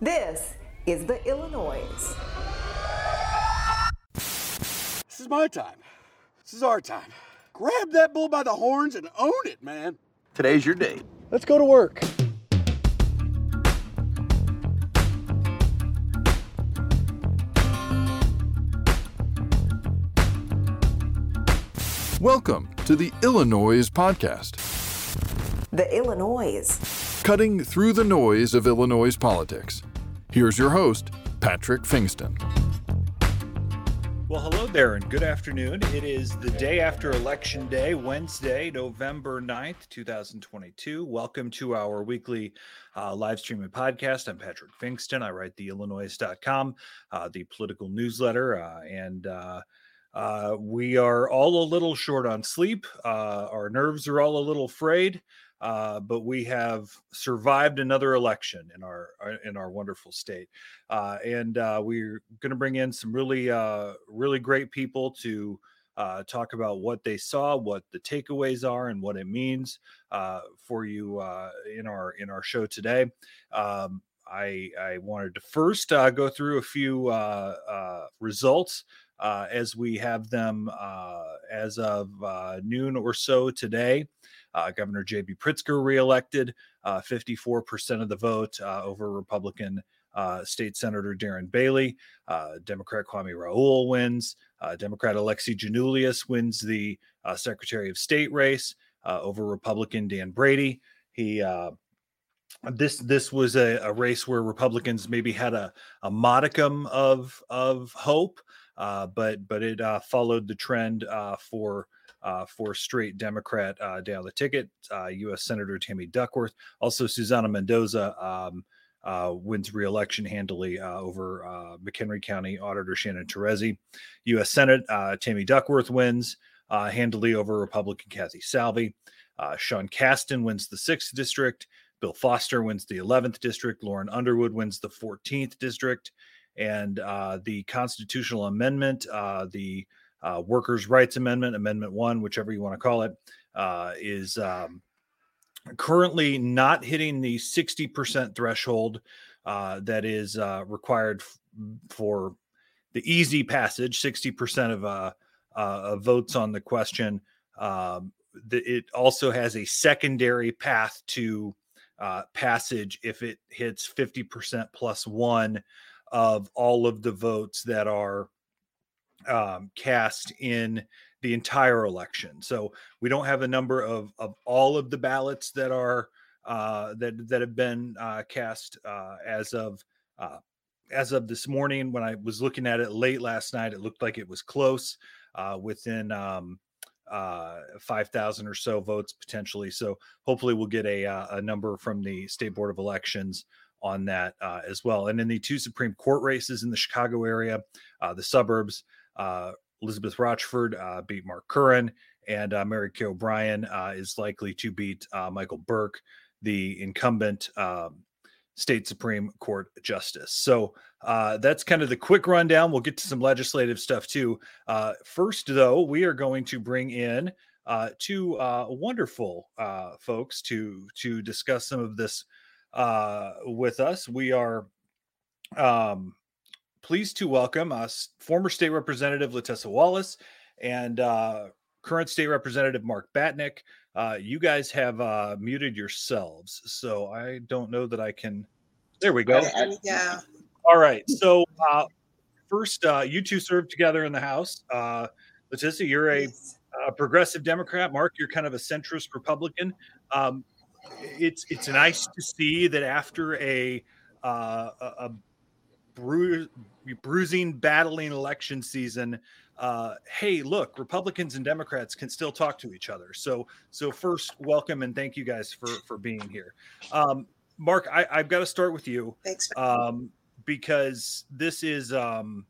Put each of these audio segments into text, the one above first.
This is the Illinoize. This is my time. This is our time. Grab that bull by the horns and own it, man. Today's your day. Let's go to work. Welcome to the Illinoize Podcast, The Illinoize. cutting through the noise of Illinois politics. Here's your host, Patrick Pfingsten. Well, hello there and good afternoon. It is the day after Election Day, Wednesday, November 9th, 2022. Welcome to our weekly uh, live streaming podcast. I'm Patrick Pfingsten. I write the Illinoize.com, uh, the political newsletter, uh, and uh, uh, we are all a little short on sleep. Uh, our nerves are all a little frayed. Uh, but we have survived another election in our uh, in our wonderful state, uh, and uh, we're going to bring in some really uh, really great people to uh, talk about what they saw, what the takeaways are, and what it means for you in our in our show today. Um, I I wanted to first go through a few results as we have them uh, as of uh, noon or so today. Uh, Governor J.B. Pritzker reelected, uh, 54% of the vote uh, over Republican uh, State Senator Darren Bailey. Uh, Democrat Kwame Raoul wins. Uh, Democrat Alexi Giannoulias wins the uh, Secretary of State race uh, over Republican Dan Brady. He uh, this this was a, a race where Republicans maybe had a, a modicum of of hope, uh, but but it uh, followed the trend uh, for uh, for straight Democrat uh, down the ticket. Uh, U.S. Senator Tammy Duckworth, also Susana Mendoza. Um, uh, wins re-election handily uh, over uh, McHenry County Auditor Shannon Teresi. U.S. Senate uh, Tammy Duckworth wins uh, handily over Republican Kathy Salvi. Uh, Sean Casten wins the sixth district. Bill Foster wins the 11th district. Lauren Underwood wins the 14th district. And uh, the constitutional amendment, uh, the uh, Workers' Rights Amendment, Amendment One, whichever you want to call it, uh, is um, currently not hitting the 60% threshold uh, that is uh, required f- for the easy passage 60% of, of votes on the question. Um, the, it also has a secondary path to passage if it hits 50% plus one of all of the votes that are um, cast in the entire election. So we don't have a number of of all of the ballots that are uh, that that have been uh, cast uh, as of uh, as of this morning. When I was looking at it late last night, it looked like it was close uh, within um, uh, five thousand or so votes potentially. So hopefully we'll get a a number from the state board of elections on that uh, as well. And in the two Supreme Court races in the Chicago area, uh, the suburbs. Uh, Elizabeth Rochford uh, beat Mark Curran, and uh, Mary Kay O'Brien uh, is likely to beat Michael Burke, the incumbent um, state Supreme Court justice. So that's kind of the quick rundown. We'll get to some legislative stuff too. First, though, we are going to bring in two wonderful folks to to discuss some of this uh, with us. We are um, pleased to welcome us former state representative Litesa Wallace and uh, current state representative Mark Batinick. Uh, you guys have uh, muted yourselves, so I don't know that I can. There we go. Yeah. All right. So uh, first, uh, you two served together in the House. Uh, Litesa, you're a, a progressive Democrat. Mark, you're kind of a centrist Republican. Um, it's it's nice to see that after a uh, a, bru- bruising, battling election season. Uh, hey, look, Republicans and Democrats can still talk to each other. So, so first, welcome and thank you guys for for being here. Um, Mark, I, I've got to start with you Thanks. um, because this is um,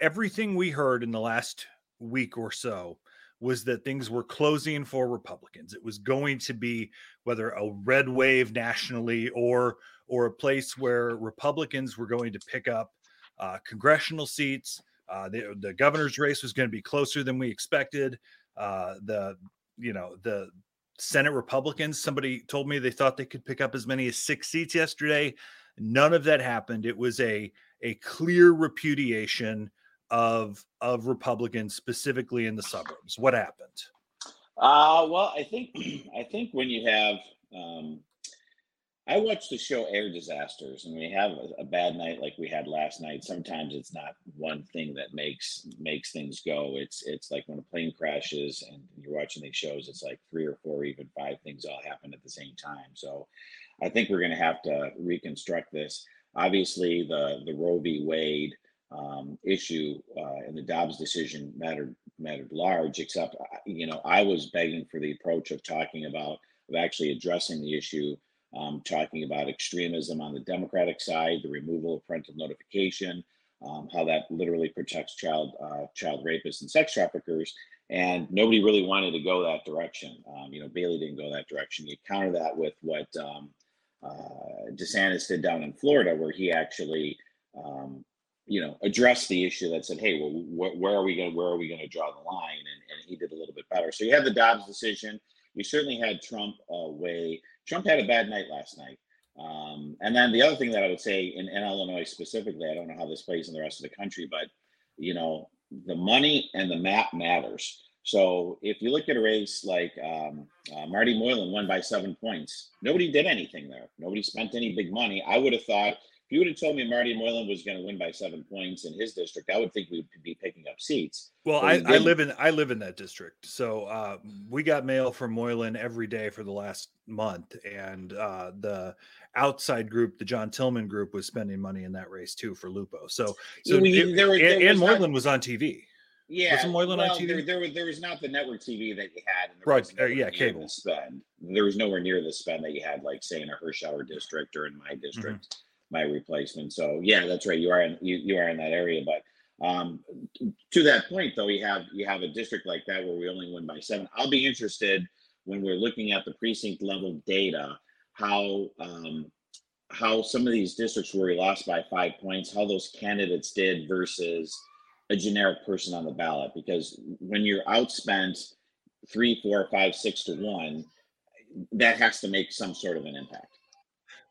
everything we heard in the last week or so was that things were closing for Republicans. It was going to be whether a red wave nationally or or a place where Republicans were going to pick up uh, congressional seats. Uh, the, the governor's race was going to be closer than we expected. Uh, the you know the Senate Republicans. Somebody told me they thought they could pick up as many as six seats yesterday. None of that happened. It was a a clear repudiation of of Republicans, specifically in the suburbs. What happened? Uh, well, I think I think when you have um, I watch the show Air Disasters, and we have a, a, bad night like we had last night. Sometimes it's not one thing that makes makes things go. It's it's like when a plane crashes and you're watching these shows. It's like three or four, even five things all happen at the same time. So, I think we're going to have to reconstruct this. Obviously, the the Roe v. Wade um, issue uh, and the Dobbs decision mattered mattered large. Except, uh, you know, I was begging for the approach of talking about of actually addressing the issue um, talking about extremism on the Democratic side, the removal of parental notification, um, how that literally protects child uh, child rapists and sex traffickers. And nobody really wanted to go that direction. Um, you know, Bailey didn't go that direction. You counter that with what um, uh, DeSantis did down in Florida, where he actually, um, you know, addressed the issue that said, "Hey, well, wh- where are we going? Where are we going to draw the line?" And, and he did a little bit better. So you had the Dobbs decision. You certainly had Trump uh, weigh Trump had a bad night last night. Um, and then the other thing that I would say in, in Illinois specifically, I don't know how this plays in the rest of the country, but you know, the money and the map matters. So if you look at a race like um, uh, Marty Moylan won by seven points, nobody did anything there. Nobody spent any big money. I would have thought you would have told me Marty Moylan was going to win by seven points in his district, I would think we'd be picking up seats. Well, I, I, live in I live in that district, so uh, we got mail from Moylan every day for the last month, and uh, the outside group, the John Tillman group, was spending money in that race too for Lupo. So, so we, it, there, there and, and Moylan not, was on TV. Yeah, was Moylan well, on TV? There, there, was there was not the network TV that you had, and right? Uh, yeah, cable spend. There was nowhere near the spend that you had, like say in a Hirschauer district or in my district. Mm-hmm my replacement. So yeah, that's right. You are in you, you are in that area. But um, to that point, though, you have you have a district like that where we only win by seven. I'll be interested when we're looking at the precinct level data how um, how some of these districts where we lost by five points, how those candidates did versus a generic person on the ballot. Because when you're outspent three, four, five, six to one, that has to make some sort of an impact.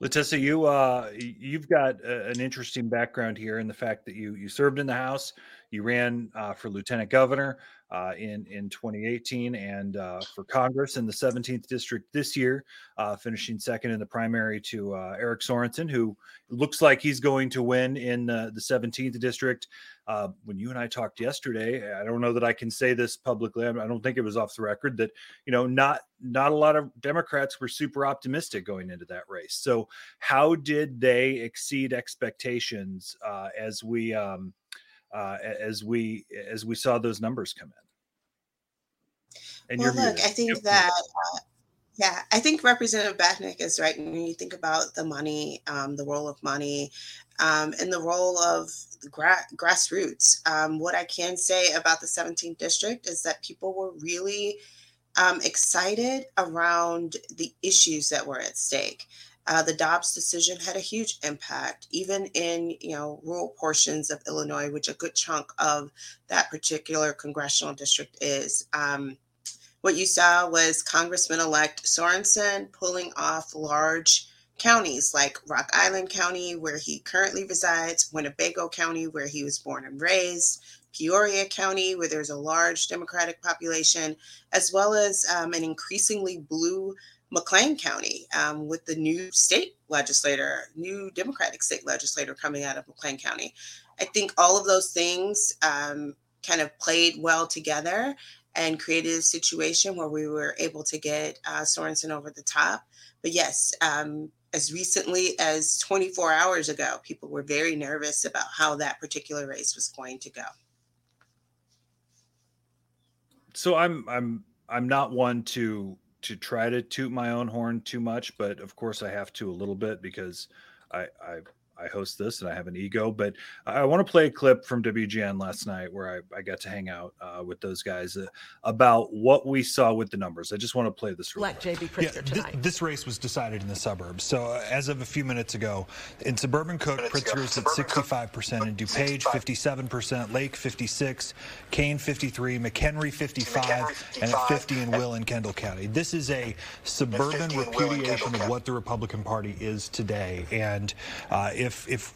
Litesa, you uh, you've got a, an interesting background here in the fact that you you served in the House, you ran uh, for lieutenant governor uh, in in 2018, and uh, for Congress in the 17th district this year, uh, finishing second in the primary to uh, Eric Sorensen, who looks like he's going to win in the 17th district. Uh, when you and I talked yesterday, I don't know that I can say this publicly. I don't think it was off the record that you know not not a lot of Democrats were super optimistic going into that race. So how did they exceed expectations uh, as we um, uh, as we as we saw those numbers come in? And well, look, I think that. Uh, yeah, I think Representative Batinick is right. When you think about the money, um, the role of money, um, and the role of gra- grassroots. Um, what I can say about the 17th district is that people were really um, excited around the issues that were at stake. Uh, the Dobbs decision had a huge impact, even in you know rural portions of Illinois, which a good chunk of that particular congressional district is. Um, what you saw was Congressman-elect Sorensen pulling off large counties like Rock Island County, where he currently resides, Winnebago County, where he was born and raised, Peoria County, where there's a large Democratic population, as well as um, an increasingly blue McLean County um, with the new state legislator, new Democratic state legislator coming out of McLean County. I think all of those things um, kind of played well together and created a situation where we were able to get uh, Sorensen over the top. But yes, um, as recently as 24 hours ago, people were very nervous about how that particular race was going to go. So I'm I'm I'm not one to to try to toot my own horn too much, but of course I have to a little bit because I I I host this and I have an ego, but I want to play a clip from WGN last night where I, I got to hang out uh, with those guys uh, about what we saw with the numbers. I just want to play this. Elect JB Pritzker yeah, tonight. Th- this race was decided in the suburbs. So uh, as of a few minutes ago, in suburban Cook, Pritzker's at 65%, in DuPage 57%, Lake 56, Kane 53, McHenry 55, and at 50 in Will and Kendall County. This is a suburban repudiation of what the Republican Party is today, and uh, if if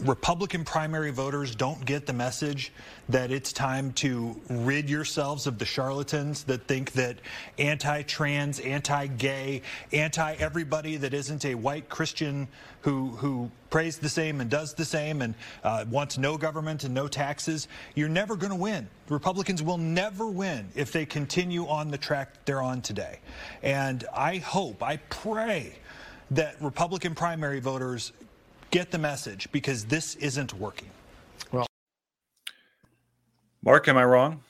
Republican primary voters don't get the message that it's time to rid yourselves of the charlatans that think that anti-trans, anti-gay, anti-everybody that isn't a white Christian who who prays the same and does the same and uh, wants no government and no taxes, you're never going to win. Republicans will never win if they continue on the track they're on today. And I hope, I pray that Republican primary voters get the message because this isn't working. Well, Mark, am I wrong?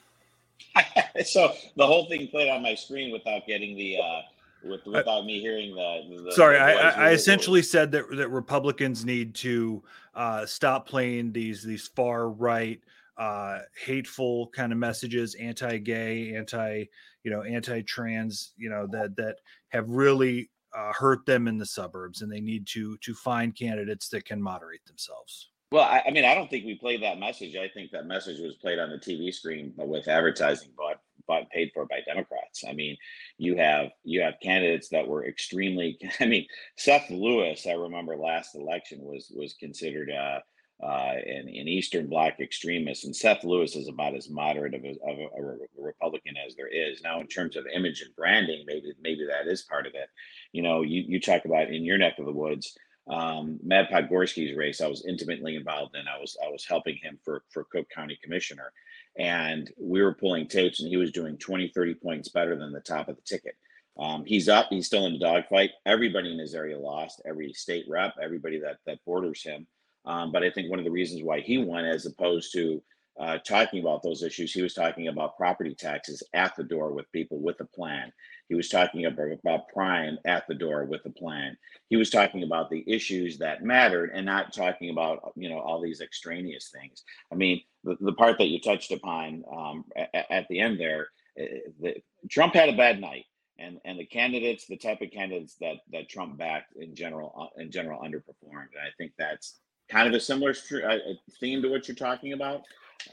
so the whole thing played on my screen without getting the uh, with, without me hearing the. the sorry, the I, I, essentially said that that Republicans need to uh, stop playing these these far right, uh, hateful kind of messages, anti-gay, anti you know anti-trans, you know that that have really uh, hurt them in the suburbs, and they need to to find candidates that can moderate themselves. Well, I, I, mean, I don't think we played that message. I think that message was played on the TV screen, with advertising bought, bought paid for by Democrats. I mean, you have you have candidates that were extremely. I mean, Seth Lewis, I remember last election was was considered uh, uh, an, an Eastern Bloc extremists. and Seth Lewis is about as moderate of a, of a, a, Republican as there is. Now, in terms of image and branding, maybe maybe that is part of it. You know, you you talk about in your neck of the woods, um, Matt Podgorski's race. I was intimately involved in. I was I was helping him for for Cook County Commissioner, and we were pulling tapes, and he was doing 20, 30 points better than the top of the ticket. Um, he's up. He's still in the dogfight. Everybody in his area lost. Every state rep, everybody that that borders him um, but I think one of the reasons why he won, as opposed to uh, talking about those issues, he was talking about property taxes at the door with people with a plan. He was talking about, about prime at the door with a plan. He was talking about the issues that mattered and not talking about you know all these extraneous things. I mean, the, the part that you touched upon um, at, at, the end there, eh, the, Trump had a bad night and and the candidates, the type of candidates that that Trump backed in general uh, in general underperformed. And I think that's kind of a similar uh, theme to what you're talking about.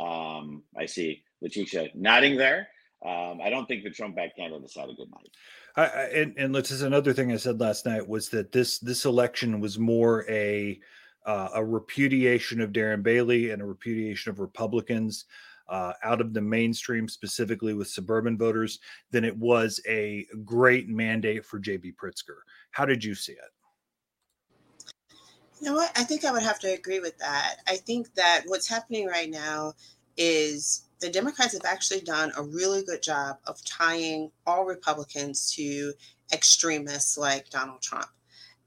Um, I see Litesa nodding there. Um, I don't think the Trump back candidates had a good night. I, I, and, and let's another thing I said last night was that this this election was more a uh, a repudiation of Darren Bailey and a repudiation of Republicans uh, out of the mainstream, specifically with suburban voters, than it was a great mandate for JB Pritzker. How did you see it? You know what? I think I would have to agree with that. I think that what's happening right now is the Democrats have actually done a really good job of tying all Republicans to extremists like Donald Trump.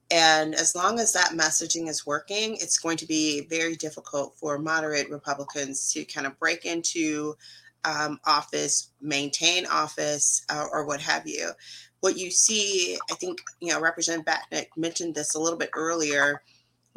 And as long as that messaging is working, it's going to be very difficult for moderate Republicans to kind of break into um, office, maintain office, uh, or what have you. What you see, I think, you know, Representative Batinick mentioned this a little bit earlier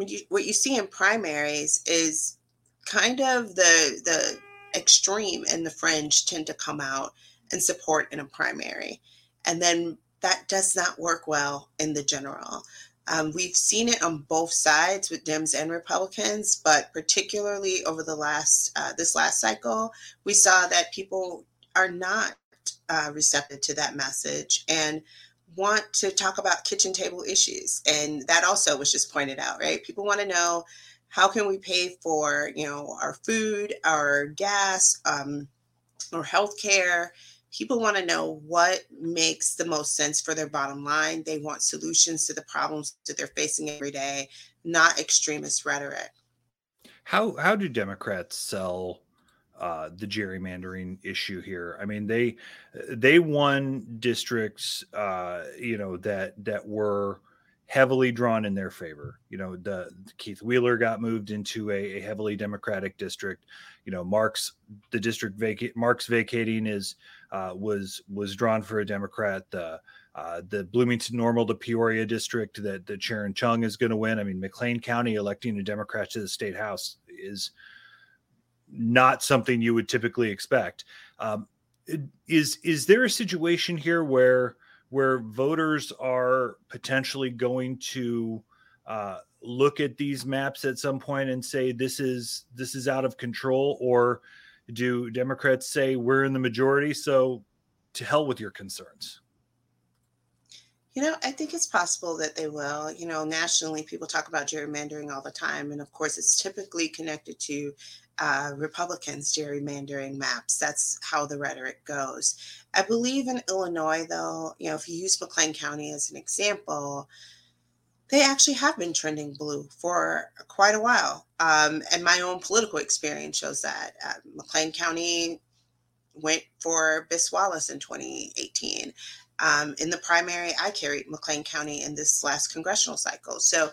what you what you see in primaries is kind of the the extreme and the fringe tend to come out and support in a primary. And then that does not work well in the general. Um, we've seen it on both sides with dems and republicans but particularly over the last uh, this last cycle we saw that people are not uh, receptive to that message. And want to talk about kitchen table issues and that also was just pointed out right? People want to know how can we pay for you know our food our gas um, or health care people want to know what makes the most sense for their bottom line. They want solutions to the problems that they're facing every day not extremist rhetoric. How how do democrats sell uh, the gerrymandering issue here. I mean, they they won districts, uh, you know, that that were heavily drawn in their favor. You know, the, the Keith Wheeler got moved into a, a, heavily Democratic district. You know, Mark's the district vacate Mark's vacating is uh, was was drawn for a Democrat. The uh, the Bloomington Normal to Peoria district that that Sharon Chung is going to win. I mean, McLean County electing a Democrat to the state house is not something you would typically expect. Um, is is there a situation here where where voters are potentially going to uh, look at these maps at some point and say this is this is out of control or do democrats say we're in the majority so to hell with your concerns you know, I think it's possible that they will. You know, nationally, people talk about gerrymandering all the time. And of course, it's typically connected to uh, Republicans gerrymandering maps. That's how the rhetoric goes. I believe in Illinois, though, you know, if you use McLean County as an example, they actually have been trending blue for quite a while. Um, and my own political experience shows that. Uh, McLean County went for Biss-Wallace in 2018. Um, in the primary, I carried McLean County in this last congressional cycle. So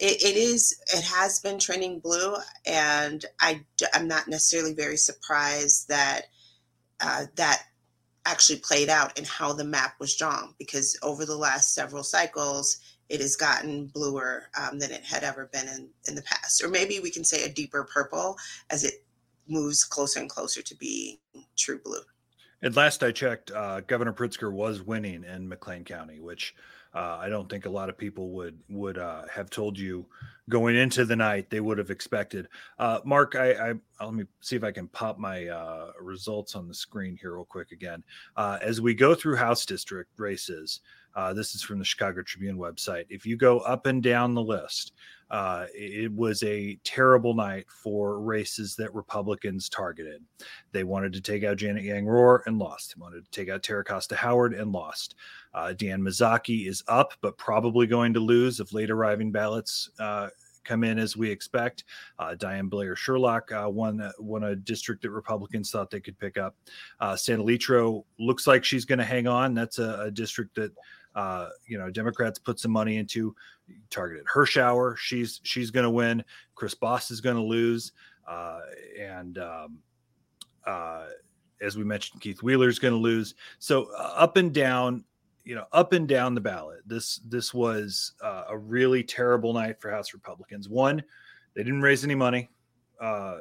it, it is, it has been trending blue. And I, I'm not necessarily very surprised that uh, that actually played out in how the map was drawn because over the last several cycles, it has gotten bluer um, than it had ever been in, in the past. Or maybe we can say a deeper purple as it moves closer and closer to being true blue. And last I checked, uh, Governor Pritzker was winning in McLean County, which uh, I don't think a lot of people would would uh, have told you going into the night they would have expected. Uh, Mark, I, I, let me see if I can pop my uh, results on the screen here real quick again. Uh, as we go through House district races, uh, this is from the Chicago Tribune website. If you go up and down the list, uh, it was a terrible night for races that Republicans targeted. They wanted to take out Janet Yang Rohr and lost. They wanted to take out Tara Costa Howard and lost. Uh, Deanne Mazzochi is up, but probably going to lose if late arriving ballots uh, come in as we expect. Uh, Diane Blair Sherlock uh, won uh, won a district that Republicans thought they could pick up. Uh, looks like she's going to hang on. That's a, a district that uh, you know Democrats put some money into. Targeted Hirschauer, she's she's going to win. Chris Bos is going to lose, uh, and um, uh, as we mentioned, Keith Wheeler is going to lose. So up and down, you know up and down the ballot this this was uh, a really terrible night for house republicans one they didn't raise any money uh,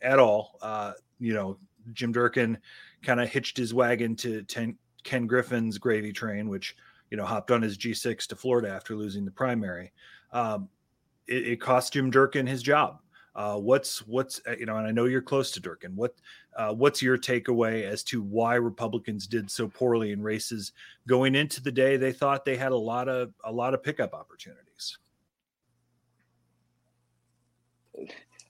at all uh, you know jim durkin kind of hitched his wagon to ten, ken griffin's gravy train which you know hopped on his g6 to florida after losing the primary um, it, it cost jim durkin his job uh, what's what's uh, you know, and I know you're close to Durkin. What uh, what's your takeaway as to why Republicans did so poorly in races going into the day? They thought they had a lot of a lot of pickup opportunities.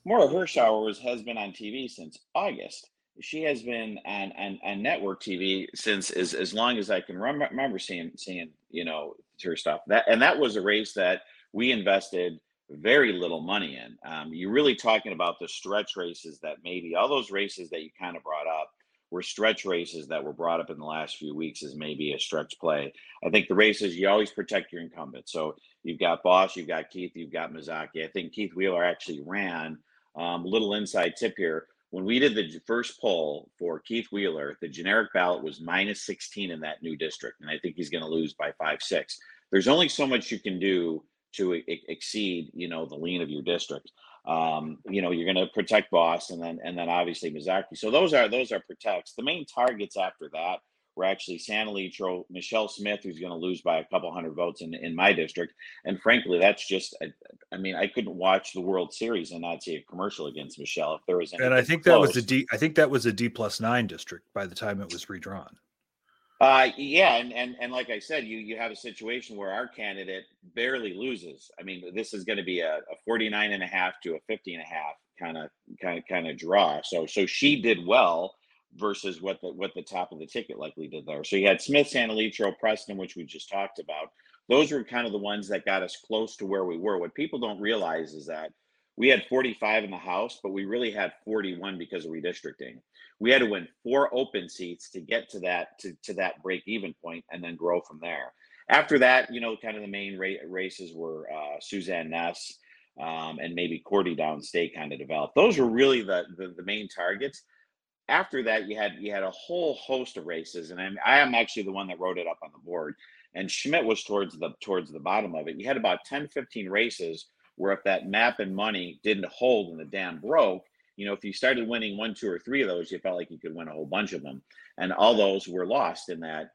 Maura Hirschauer has been on TV since August. She has been on, on, on network TV since as, as long as I can remember seeing seeing you know her stuff. That and that was a race that we invested very little money in. Um, you're really talking about the stretch races that maybe all those races that you kind of brought up were stretch races that were brought up in the last few weeks as maybe a stretch play. I think the races you always protect your incumbent. So you've got Bos, you've got Keith, you've got Mazzochi. I think Keith Wheeler actually ran um, little inside tip here. When we did the first poll for Keith Wheeler, the generic ballot was minus 16 in that new district. And I think he's going to lose by five, six. There's only so much you can do to exceed, you know, the lean of your district. Um, you know, you're going to protect Bos, and then and then obviously Mazzochi. So those are those are protects. The main targets after that were actually Santa Litro, Michelle Smith, who's going to lose by a couple hundred votes in in my district. And frankly, that's just, I, I mean, I couldn't watch the World Series and not see a commercial against Michelle if there was. Any and I think close. that was a D. I think that was a D plus nine district by the time it was redrawn. Uh, yeah, and, and and like I said, you you have a situation where our candidate barely loses. I mean, this is going to be a, a 49 and a half to a 50 and a half kind of kind of kind of draw. So so she did well versus what the what the top of the ticket likely did there. So you had Smith, Santa Litro, Preston, which we just talked about. Those were kind of the ones that got us close to where we were. What people don't realize is that we had 45 in the House, but we really had 41 because of redistricting. We had to win four open seats to get to that to, to that break even point and then grow from there. after that, you know, kind of the main ra- races were uh, Suzanne Ness um, and maybe Cordy Downstate kind of developed. Those were really the, the, the main targets. After that, you had you had a whole host of races, and I'm, I am actually the one that wrote it up on the board. And Schmidt was towards the towards the bottom of it. You had about 10, 15 races where if that map and money didn't hold and the dam broke, you know, if you started winning one, two, or three of those, you felt like you could win a whole bunch of them. And all those were lost in that,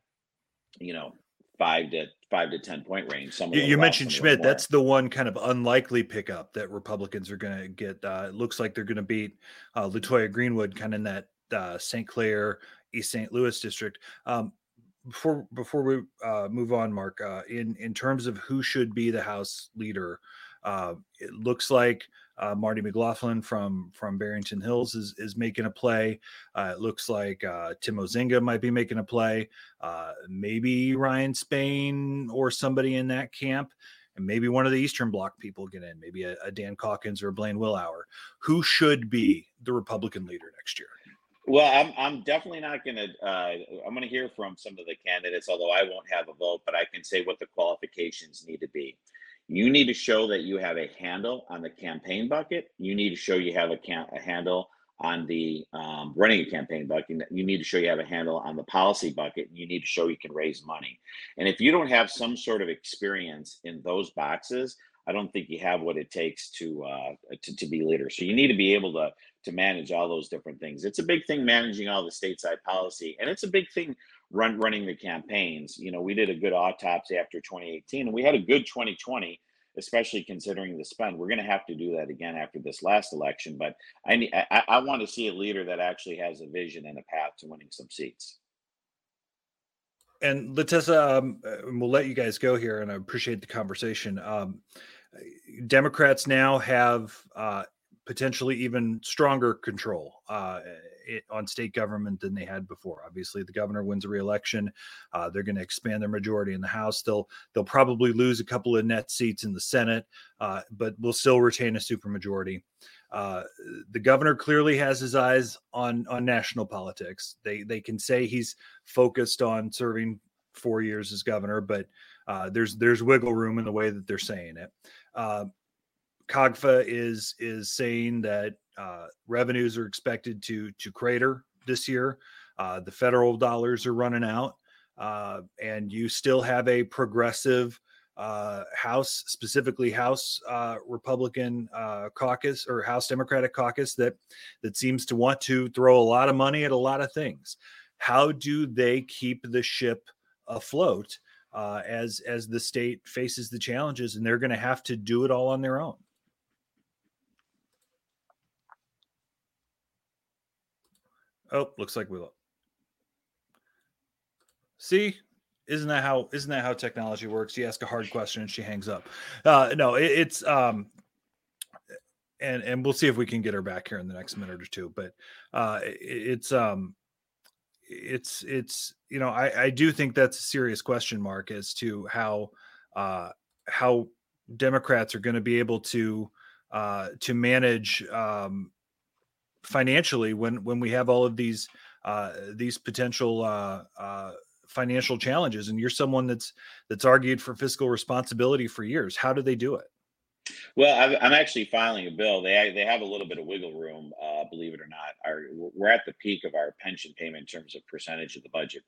you know, five to five to ten point range. Some you, you mentioned Schmidt. That's the one kind of unlikely pickup that Republicans are going to get. Uh, it looks like they're going to beat uh, Latoya Greenwood, kind of in that uh, St. Clair, East St. Louis district. Um, before before we uh, move on, Mark, uh, in in terms of who should be the House leader, uh, it looks like uh, Marty McLaughlin from from Barrington Hills is is making a play. Uh, it looks like uh, Tim Ozinga might be making a play. Uh, maybe Ryan Spain or somebody in that camp, and maybe one of the Eastern Bloc people get in. Maybe a, a Dan Caulkins or a Blaine Wilhour. Who should be the Republican leader next year? Well, I'm I'm definitely not going to. Uh, I'm going to hear from some of the candidates, although I won't have a vote. But I can say what the qualifications need to be. You need to show that you have a handle on the campaign bucket. You need to show you have a, a handle on the um, running a campaign bucket. You need to show you have a handle on the policy bucket. You need to show you can raise money. And if you don't have some sort of experience in those boxes, I don't think you have what it takes to uh, to, to be leader. So you need to be able to to manage all those different things. It's a big thing managing all the stateside policy, and it's a big thing run running the campaigns. You know, we did a good autopsy after 2018, and we had a good 2020, especially considering the spend. We're going to have to do that again after this last election. But I, I, I want to see a leader that actually has a vision and a path to winning some seats. And Litesa, um, uh, we'll let you guys go here, and I appreciate the conversation. Um, Democrats now have uh, potentially even stronger control uh, it, on state government than they had before. Obviously, the governor wins a reelection. Uh, they're going to expand their majority in the House. They'll they'll probably lose a couple of net seats in the Senate, uh, but will still retain a supermajority. Uh, the governor clearly has his eyes on on national politics. They they can say he's focused on serving four years as governor, but uh, there's there's wiggle room in the way that they're saying it. Uh, COGFA is is saying that uh, revenues are expected to to crater this year. Uh, the federal dollars are running out, uh, and you still have a progressive House, specifically House Republican caucus or House Democratic caucus that that seems to want to throw a lot of money at a lot of things. How do they keep the ship afloat as as the state faces the challenges, and they're going to have to do it all on their own? Oh, looks like we look. See, isn't that how isn't that how technology works? You ask a hard question and she hangs up. Uh, no, it, it's um, and and we'll see if we can get her back here in the next minute or two. But uh, it, it's um, it's it's you know I I do think that's a serious question mark as to how uh how Democrats are going to be able to uh to manage um financially when when we have all of these uh, these potential uh, uh, financial challenges. And you're someone that's that's argued for fiscal responsibility for years. How do they do it well i'm actually filing a bill. They they have a little bit of wiggle room uh, believe it or not. Our, we're at the peak of our pension payment in terms of percentage of the budget.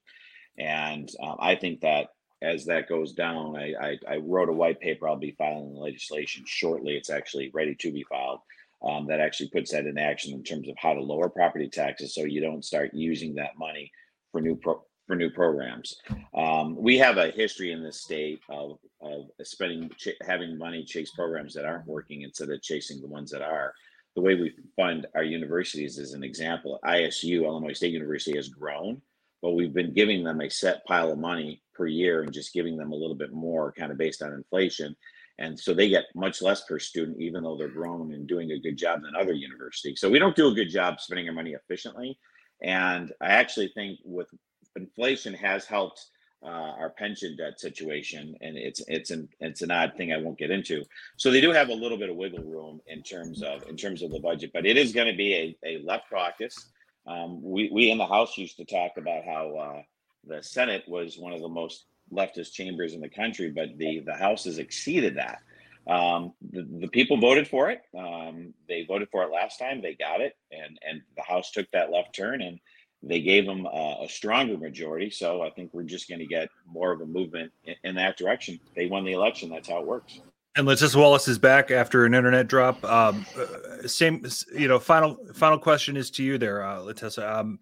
And um, i think that as that goes down I, I, I wrote a white paper. I'll be filing the legislation shortly. It's actually ready to be filed um, that actually puts that in action in terms of how to lower property taxes so you don't start using that money for new pro- for new programs. Um, we have a history in this state of, of spending ch- having money chase programs that aren't working instead of chasing the ones that are. The way we fund our universities is an example. ISU, Illinois State University, has grown, but we've been giving them a set pile of money per year and just giving them a little bit more, kind of based on inflation and so they get much less per student even though they're grown and doing a good job than other universities so we don't do a good job spending our money efficiently and i actually think with inflation has helped uh, our pension debt situation and it's it's an it's an odd thing i won't get into so they do have a little bit of wiggle room in terms of in terms of the budget but it is going to be a, a left caucus um, we, we in the house used to talk about how uh, the senate was one of the most leftist chambers in the country, but the the House has exceeded that. Um, the, the people voted for it. Um, they voted for it last time. They got it, and and the House took that left turn, and they gave them a, stronger majority. So I think we're just going to get more of a movement in, in, that direction. They won the election. That's how it works. And Litesa Wallace is back after an internet drop. Um, uh, same, you know. Final final question is to you there, uh. Um,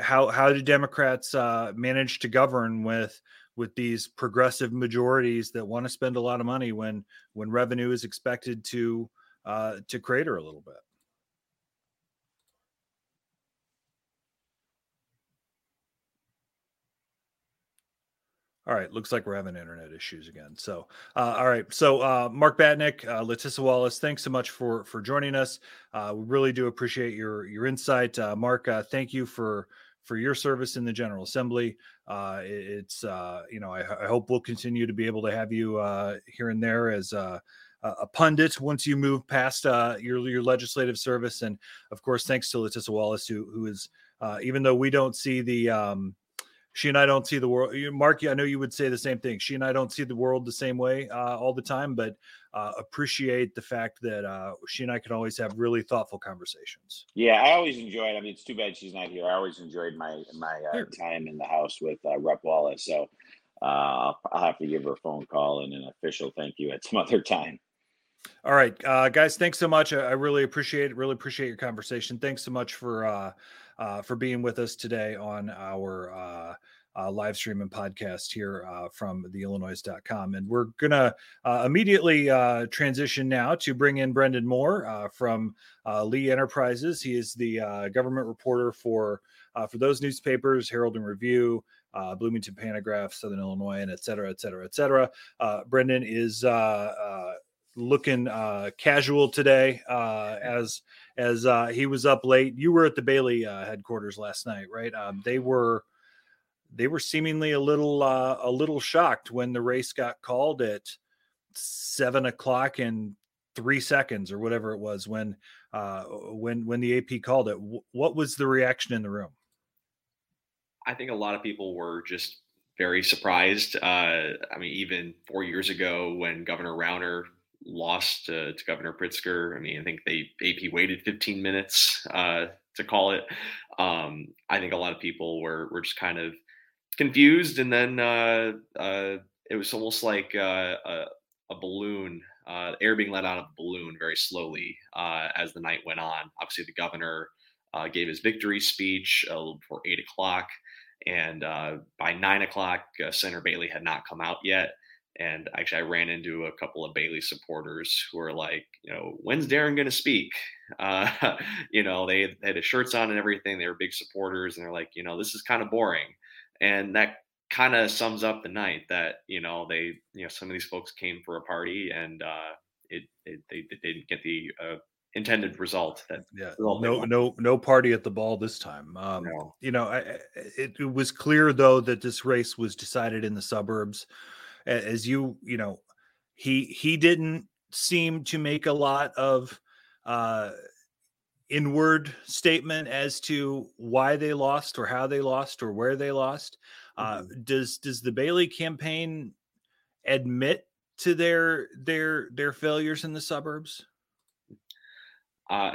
how how do Democrats uh, manage to govern with with these progressive majorities that want to spend a lot of money when when revenue is expected to uh, to crater a little bit? All right, looks like we're having internet issues again. So, uh, all right. So, uh, Mark Batinick, uh, Litesa Wallace, thanks so much for for joining us. Uh, we really do appreciate your your insight, uh, Mark. Uh, thank you for for your service in the General Assembly. Uh, it's uh, you know I, I, hope we'll continue to be able to have you uh, here and there as a, pundit once you move past uh, your your legislative service, and of course thanks to Litesa Wallace who who is even though we don't see the um, she and I don't see the world. Mark, I know you would say the same thing. She and I don't see the world the same way uh, all the time, but uh, appreciate the fact that uh, she and I can always have really thoughtful conversations. Yeah, I always enjoyed. I mean, it's too bad she's not here. I always enjoyed my my uh, time in the house with uh, Rep Wallace. So uh, I'll have to give her a phone call and an official thank you at some other time. All right, guys. Thanks so much. I, I, really appreciate it. Really appreciate your conversation. Thanks so much for uh, for being with us today on our uh, uh, live stream and podcast here uh, from theillinoize.com. And we're going to uh, immediately uh, transition now to bring in Brenden Moore uh, from uh, Lee Enterprises. He is the government reporter for for those newspapers, Herald and Review. Bloomington Pantagraph, Southern Illinois, and et cetera, et cetera, et cetera. Brenden is looking uh, casual today uh, as as uh, he was up late. You were at the Bailey uh, headquarters last night, right? Um, they were they were seemingly a little uh, a little shocked when the race got called at seven o'clock and three seconds or whatever it was when uh, when when the AP called it. W- what was the reaction in the room? I think a lot of people were just very surprised. I mean, even four years ago when Governor Rauner lost to, to, Governor Pritzker. I mean, I think they AP waited 15 minutes uh, to call it. Um, I think a lot of people were were just kind of confused, and then uh, uh, it was almost like uh, a, a, balloon, uh, air being let out of a balloon very slowly uh, as the night went on. Obviously, the governor gave his victory speech a little before eight o'clock. And by nine o'clock, Senator Bailey had not come out yet. And actually, I ran into a couple of Bailey supporters who are like, you know, when's Darren going to speak? Uh, you know, they, they had his shirts on and everything. They were big supporters, and they're like, you know, this is kind of boring. And that kind of sums up the night that you know they, you know, some of these folks came for a party, and uh, it, it they, they didn't get the uh, intended result that yeah no no no party at the ball this time um no. you know I, it, it, was clear though that this race was decided in the suburbs as you you know he he didn't seem to make a lot of uh inward statement as to why they lost or how they lost or where they lost uh mm-hmm. does does the bailey campaign admit to their their their failures in the suburbs uh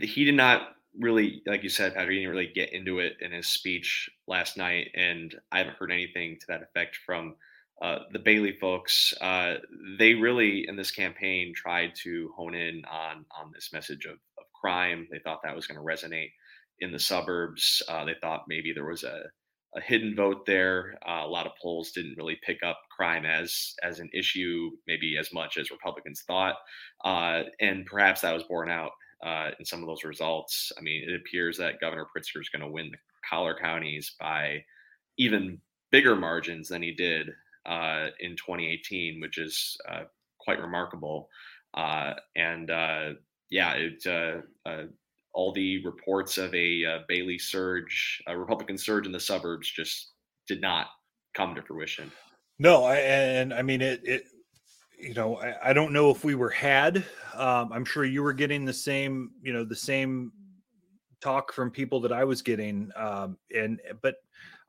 he did not really like you said Patrick, he didn't really get into it in his speech last night and i haven't heard anything to that effect from uh, the Bailey folks, uh, they really in this campaign tried to hone in on on this message of, of crime. They thought that was going to resonate in the suburbs. Uh, they thought maybe there was a, a hidden vote there. Uh, a lot of polls didn't really pick up crime as as an issue, maybe as much as Republicans thought, uh, and perhaps that was borne out in some of those results. I mean, it appears that Governor Pritzker is going to win the collar counties by even bigger margins than he did uh, in 2018, which is uh, quite remarkable. Uh, and uh, yeah, it, uh, all the reports of a Bailey surge, a Republican surge in the suburbs, just did not come to fruition. No, I, and I mean it. it you know, I, I, don't know if we were had. Um, I'm sure you were getting the same, you know, the same talk from people that I was getting. Um, and but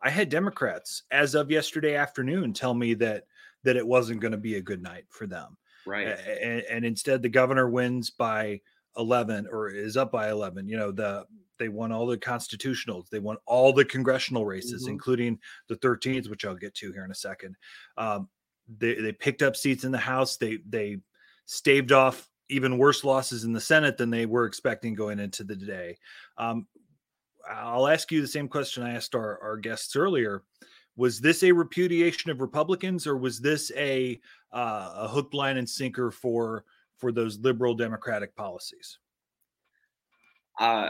I had Democrats as of yesterday afternoon tell me that that it wasn't going to be a good night for them. Right. And, and, instead, the governor wins by 11 or is up by 11. You know, the they won all the constitutionals, they won all the congressional races, mm-hmm. including the 13th, which I'll get to here in a second. Um, they they picked up seats in the House. They they staved off even worse losses in the Senate than they were expecting going into the day. Um, I'll ask you the same question I asked our, our guests earlier. Was this a repudiation of Republicans, or was this a uh, a hook, line, and sinker for for those liberal Democratic policies? Uh,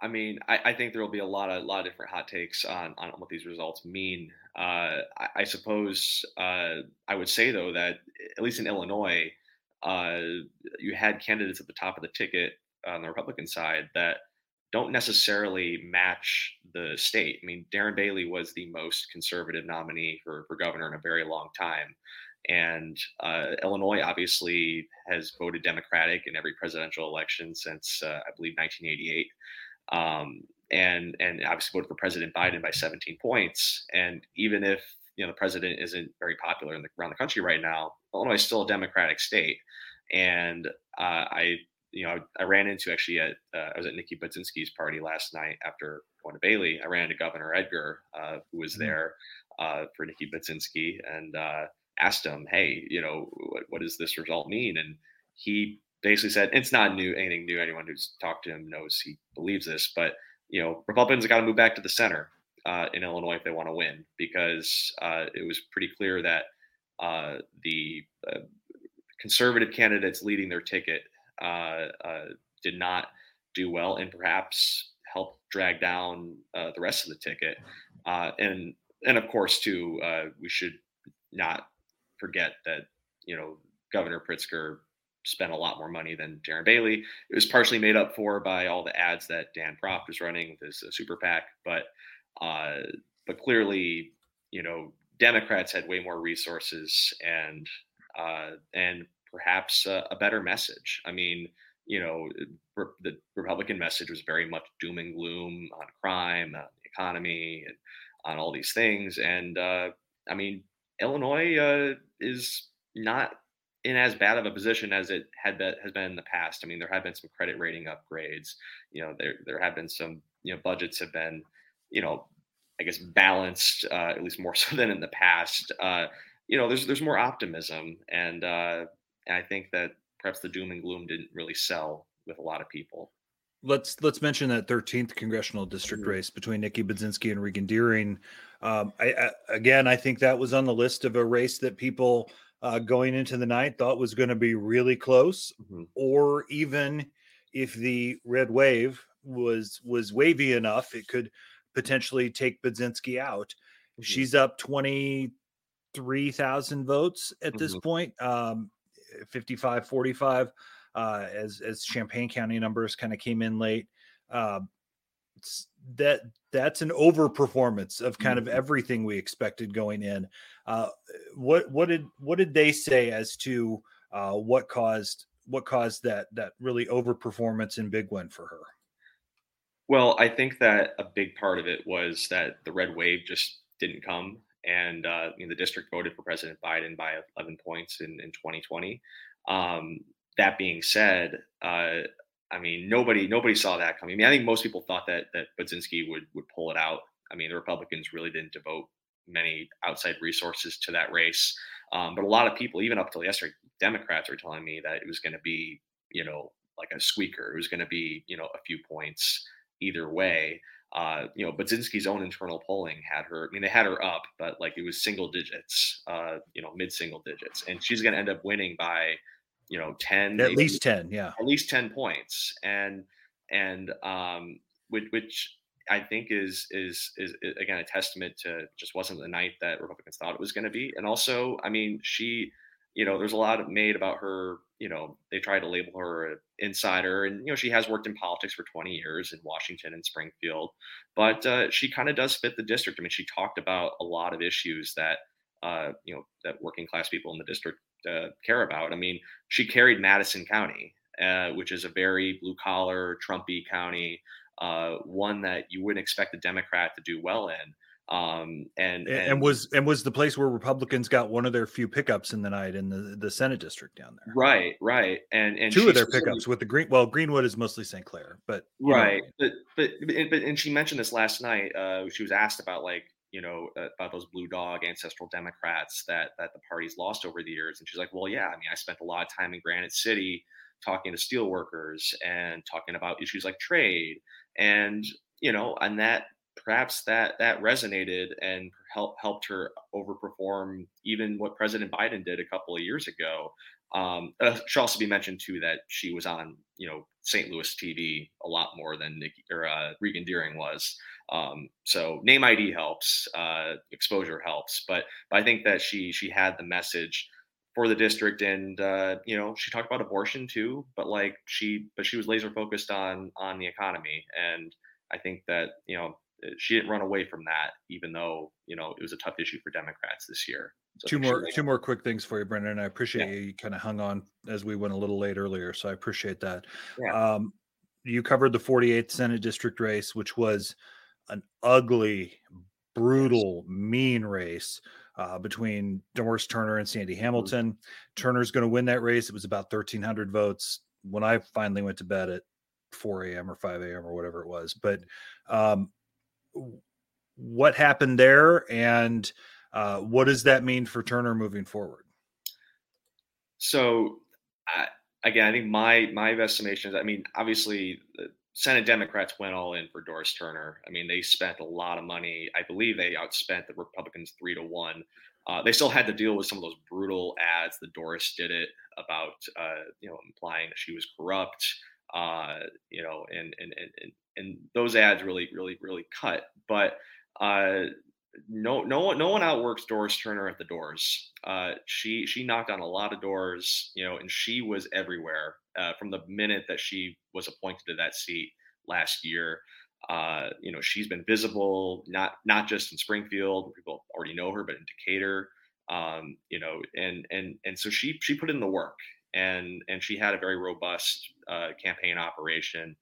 I mean, I, I, think there will be a lot of lot of different hot takes on on what these results mean. Uh, I, I, suppose uh, I would say though that at least in Illinois, uh, you had candidates at the top of the ticket on the Republican side that don't necessarily match the state. I mean, Darren Bailey was the most conservative nominee for, for governor in a very long time. And uh, Illinois obviously has voted Democratic in every presidential election since, uh, I believe, 1988. Um, and, and obviously voted for President Biden by 17 points. And even if you know the president isn't very popular the, around the country right now, Illinois is still a Democratic state. And uh, I you know, I ran into actually at uh, I was at Nikki Budzinski's party last night after going to Bailey. I ran into Governor Edgar, uh, who was mm-hmm. there uh, for Nikki Budzinski, and uh, asked him, "Hey, you know, what, what, does this result mean?" And he basically said, "It's not new, anything new. Anyone who's talked to him knows he believes this, but you know, Republicans got to move back to the center uh, in Illinois if they want to win, because uh, it was pretty clear that the conservative candidates leading their ticket." Uh, uh, did not do well and perhaps help drag down uh, the rest of the ticket. and and of course, too, we should not forget that you know Governor Pritzker spent a lot more money than Darren Bailey. It was partially made up for by all the ads that Dan Proft was running with his uh, super PAC, but uh, but clearly, you know, Democrats had way more resources and uh, and perhaps a, a better message. I mean, you know, the Republican message was very much doom and gloom on crime, on the economy, and on all these things. And uh, I mean, Illinois uh, is not in as bad of a position as it had been, has been in the past. I mean, there have been some credit rating upgrades. You know, there there have been some you know budgets have been you know I guess balanced uh, at least more so than in the past. Uh, you know, there's there's more optimism, and uh, and I think that perhaps the doom and gloom didn't really sell with a lot of people. Let's let's mention that 13th congressional district mm-hmm. race between Nikki Budzinski and Regan Deering. Um, I, I, again, I think that was on the list of a race that people uh, going into the night thought was going to be really close, mm-hmm. or even if the red wave was was wavy enough, it could potentially take Budzinski out. Mm-hmm. She's up twenty three thousand votes at this mm-hmm. point. Um, 55 45 uh, as as Champaign County numbers kind of came in late. Uh, that that's an overperformance of kind of mm-hmm. everything we expected going in. Uh, what what did what did they say as to uh, what caused what caused that that really overperformance and big win for her? Well, I think that a big part of it was that the red wave just didn't come and uh, you know, the district voted for President Biden by 11 points in, in 2020. Um, that being said, uh, I mean, nobody nobody saw that coming. I mean, I think most people thought that that Budzinski would would pull it out. I mean, the Republicans really didn't devote many outside resources to that race, um, but a lot of people, even up till yesterday, Democrats were telling me that it was going to be, you know, like a squeaker. It was going to be, you know, a few points either way uh, you know, Budzinski's own internal polling had her. I mean, they had her up, but like it was single digits, uh, you know, mid single digits, and she's going to end up winning by, you know, ten, at least ten, yeah, at least ten points, and and um, which, which I think is, is is is again a testament to just wasn't the night that Republicans thought it was going to be, and also, I mean, she, you know, there's a lot made about her you know they try to label her an insider and you know she has worked in politics for 20 years in washington and springfield but uh, she kind of does fit the district. I mean she talked about a lot of issues that uh, you know that working class people in the district uh, care about. I mean she carried madison county uh, which is a very blue collar trumpy county uh, one that you wouldn't expect a democrat to do well in Um, and, and, and was and was the place where Republicans got one of their few pickups in the night in the the Senate district down there. Right, right, and and two of their pickups with the green. Well, Greenwood is mostly St. Clair, but right, but but but and she mentioned this last night. Uh, she was asked about like you know about those blue dog ancestral Democrats that that the party's lost over the years, and she's like, well, yeah, I mean, I spent a lot of time in Granite City talking to steelworkers and talking about issues like trade and you know and that perhaps that that resonated and helped helped her overperform even what President Biden did a couple of years ago. Um, uh, should also be mentioned too that she was on you know St. Louis TV a lot more than Nikki or uh, Regan Deering was. Um, so name ID helps, uh, exposure helps, but, but I think that she she had the message for the district and uh, you know she talked about abortion too but like she but she was laser focused on on the economy and i think that you know she didn't run away from that even though you know it was a tough issue for democrats this year so two more two more quick things for you Brenden i appreciate yeah. you kind of hung on as we went a little late earlier so i appreciate that yeah. um, you covered the 48th senate district race which was an ugly brutal mean race uh, between Doris Turner and Sandy mm-hmm. Hamilton. Turner's going to win that race. It was about 1,300 votes when I finally went to bed at 4 a.m. or 5 a.m. or whatever it was. But um, what happened there, and uh, what does that mean for Turner moving forward? So, I, again, I think my my estimation is. I mean, obviously, Senate Democrats went all in for Doris Turner. I mean, they spent a lot of money. I believe they outspent the Republicans three to one. Uh, they still had to deal with some of those brutal ads that Doris did it about, uh, you know, implying that she was corrupt, uh, you know, and, and and and those ads really, really, really cut. But uh, no, no one, no one outworks Doris Turner at the doors. Uh, she she knocked on a lot of doors, you know, and she was everywhere uh, from the minute that she was appointed to that seat last year. Uh, you know, she's been visible not not just in Springfield, where people already know her, but in Decatur. Um, you know, and and and so she she put in the work, and and she had a very robust uh, campaign operation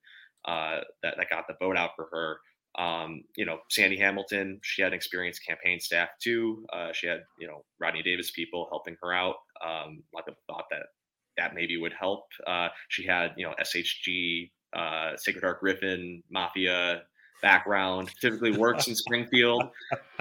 uh, that that got the vote out for her. Um, you know, Sandy Hamilton, she had experienced campaign staff too. Uh, she had, you know, Rodney Davis people helping her out. Um, a lot of people thought that that maybe would help. Uh, she had, you know, SHG, uh, Sacred Heart Griffin, Mafia background, typically works in Springfield,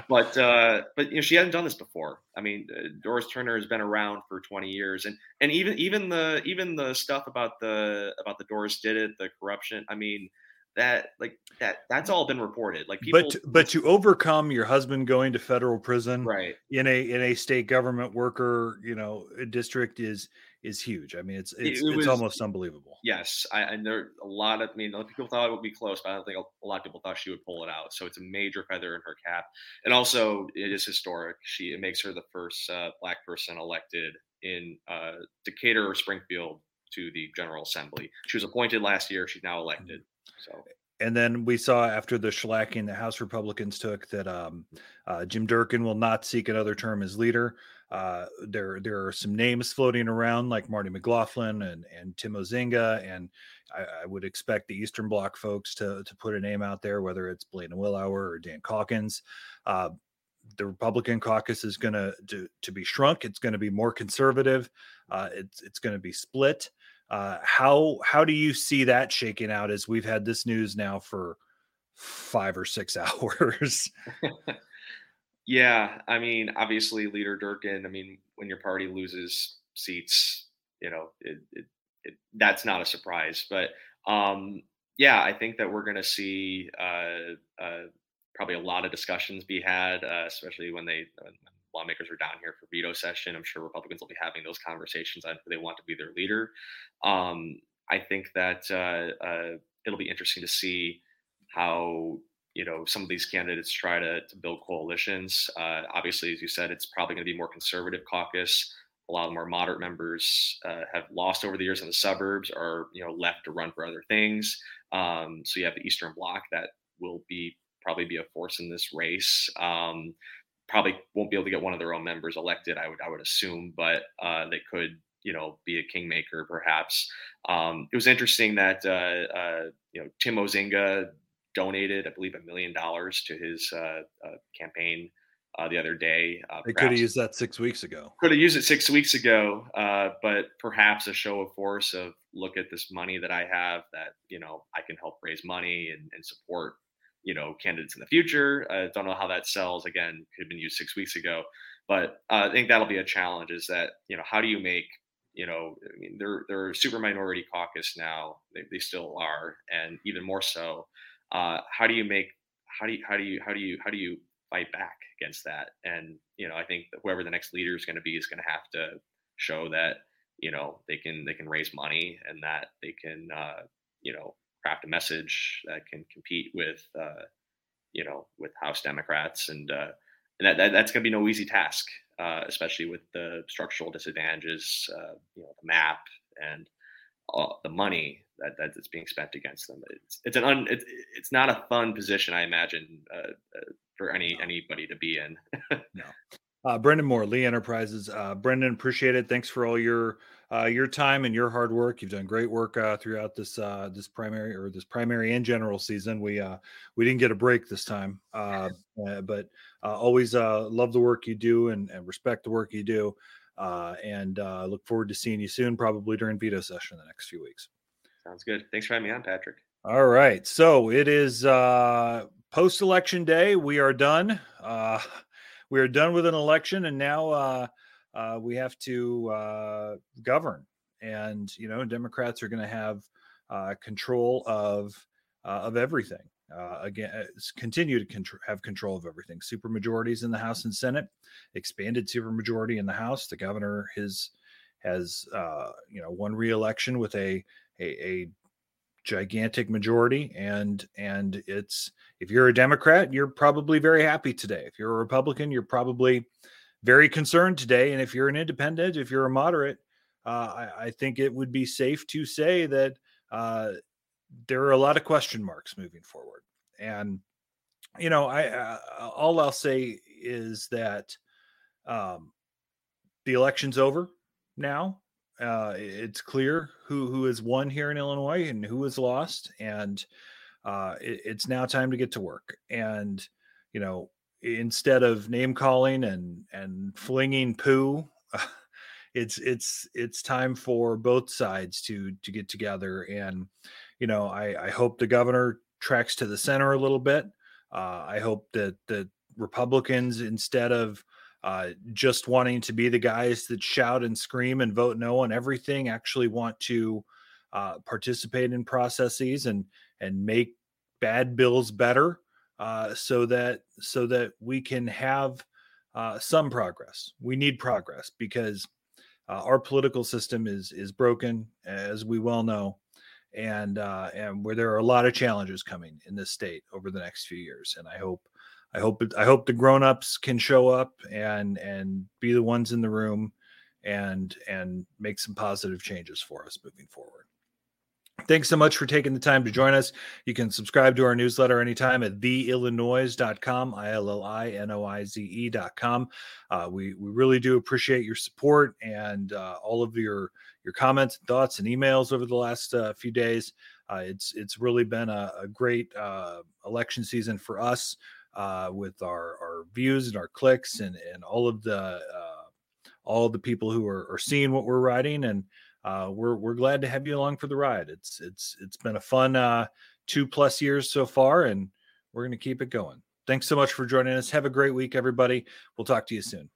but uh, but you know she hasn't done this before. I mean, uh, Doris Turner has been around for 20 years, and and even even the even the stuff about the about the Doris did it, the corruption. I mean, that like that that's all been reported like people but but to overcome your husband going to federal prison right in a in a state government worker you know district is is huge. I mean it's it's, it, was, it's almost unbelievable. Yes i and there a lot of i mean people thought it would be close but i don't think a lot of people thought she would pull it out. So it's a major feather in her cap. And also it is historic. She it makes her the first uh, black person elected in uh, decatur or springfield to the general assembly. She was appointed last year. She's now mm-hmm. elected. So and then we saw after the shellacking the House Republicans took that um, uh, Jim Durkin will not seek another term as leader. Uh, there, there are some names floating around like Marty McLaughlin and and Tim Ozinga, and I, I, would expect the Eastern Bloc folks to to put a name out there, whether it's Blaine Wilhour or Dan Caulkins. Uh, the Republican caucus is going to to be shrunk. It's going to be more conservative. Uh, it's it's going to be split. Uh, how how do you see that shaking out as we've had this news now for five or six hours? yeah, I mean, obviously, leader Durkin. I mean, when your party loses seats, you know, it, it, it, that's not a surprise. But um, yeah, I think that we're going to see uh, uh, probably a lot of discussions be had, uh, especially when they when lawmakers are down here for veto session. I'm sure Republicans will be having those conversations on who they want to be their leader. Um, I think that uh, uh, it'll be interesting to see how you know some of these candidates try to, to build coalitions. Uh, obviously, as you said, it's probably going to be more conservative caucus. A lot of more moderate members uh, have lost over the years in the suburbs, or you know left to run for other things. Um, so you have the Eastern Bloc that will be probably be a force in this race. Um, probably won't be able to get one of their own members elected. I would I would assume, but uh, they could you know be a kingmaker perhaps. Um, it was interesting that uh, uh, you know Tim Ozinga donated, I believe, a million dollars to his uh, uh, campaign uh, the other day. Uh, they could have used that six weeks ago. Could have used it six weeks ago, uh, but perhaps a show of force of look at this money that I have that you know I can help raise money and, and support you know candidates in the future. I don't know how that sells. Again, could have been used six weeks ago, but uh, I think that'll be a challenge. Is that you know how do you make you know I mean they're they're a super minority caucus now. They, they still are, and even more so. Uh, how do you make how do you how do you how do you how do you fight back against that? And you know I think whoever the next leader is going to be is going to have to show that you know they can they can raise money and that they can uh, you know craft a message that can compete with uh, you know with House Democrats and uh, and that, that that's going to be no easy task, uh, especially with the structural disadvantages, uh, you know, the map and the money that that's being spent against them. It's it's an un, it's it's not a fun position, I imagine, uh, uh, for any anybody to be in. no. Uh, Brenden Moore, Lee Enterprises. Uh, Brenden, appreciate it. Thanks for all your uh, your time and your hard work. You've done great work uh, throughout this uh, this primary or this primary and general season. We uh, we didn't get a break this time, but always love the work you do and, and respect the work you do. and look forward to seeing you soon, probably during veto session in the next few weeks. Sounds good. Thanks for having me on, Patrick. All right. So it is post election day. We are done we are done with an election, and now uh, uh, we have to uh, govern. And you know, Democrats are going to have uh, control of uh, of everything. Uh, again, continue to contr- have control of everything. Super majorities in the House and Senate, expanded super majority in the House. The governor has has you know won re-election with a a, a gigantic majority and and it's if you're a democrat you're probably very happy today. If you're a republican you're probably very concerned today and if you're an independent if you're a moderate uh, I, I, think it would be safe to say that uh, there are a lot of question marks moving forward. And you know i uh, all i'll say is that um, the election's over now uh, it's clear who who has won here in Illinois and who has lost, and uh, it, it's now time to get to work. And you know, instead of name calling and and flinging poo, it's it's it's time for both sides to to get together. And you know, I, I hope the governor tracks to the center a little bit. Uh, I hope that the Republicans, instead of uh, just wanting to be the guys that shout and scream and vote no on everything actually want to uh, participate in processes and and make bad bills better uh, so that so that we can have uh, some progress. We need progress because uh, our political system is is broken as we well know and uh, and where there are a lot of challenges coming in this state over the next few years and i hope I hope I hope the grown-ups can show up and and be the ones in the room and and make some positive changes for us moving forward. Thanks so much for taking the time to join us. You can subscribe to our newsletter anytime at theillinoize.com, I L L I N O I Z E.com. Uh, we, we really do appreciate your support and uh, all of your, your comments, thoughts, and emails over the last uh, few days. Uh, it's, it's really been a, a great uh, election season for us uh, with our our views and our clicks and and all of the uh, all the people who are, are seeing what we're writing and uh, we're we're glad to have you along for the ride. It's it's it's been a fun uh, two plus years so far, and we're going to keep it going. Thanks so much for joining us. Have a great week, everybody. We'll talk to you soon.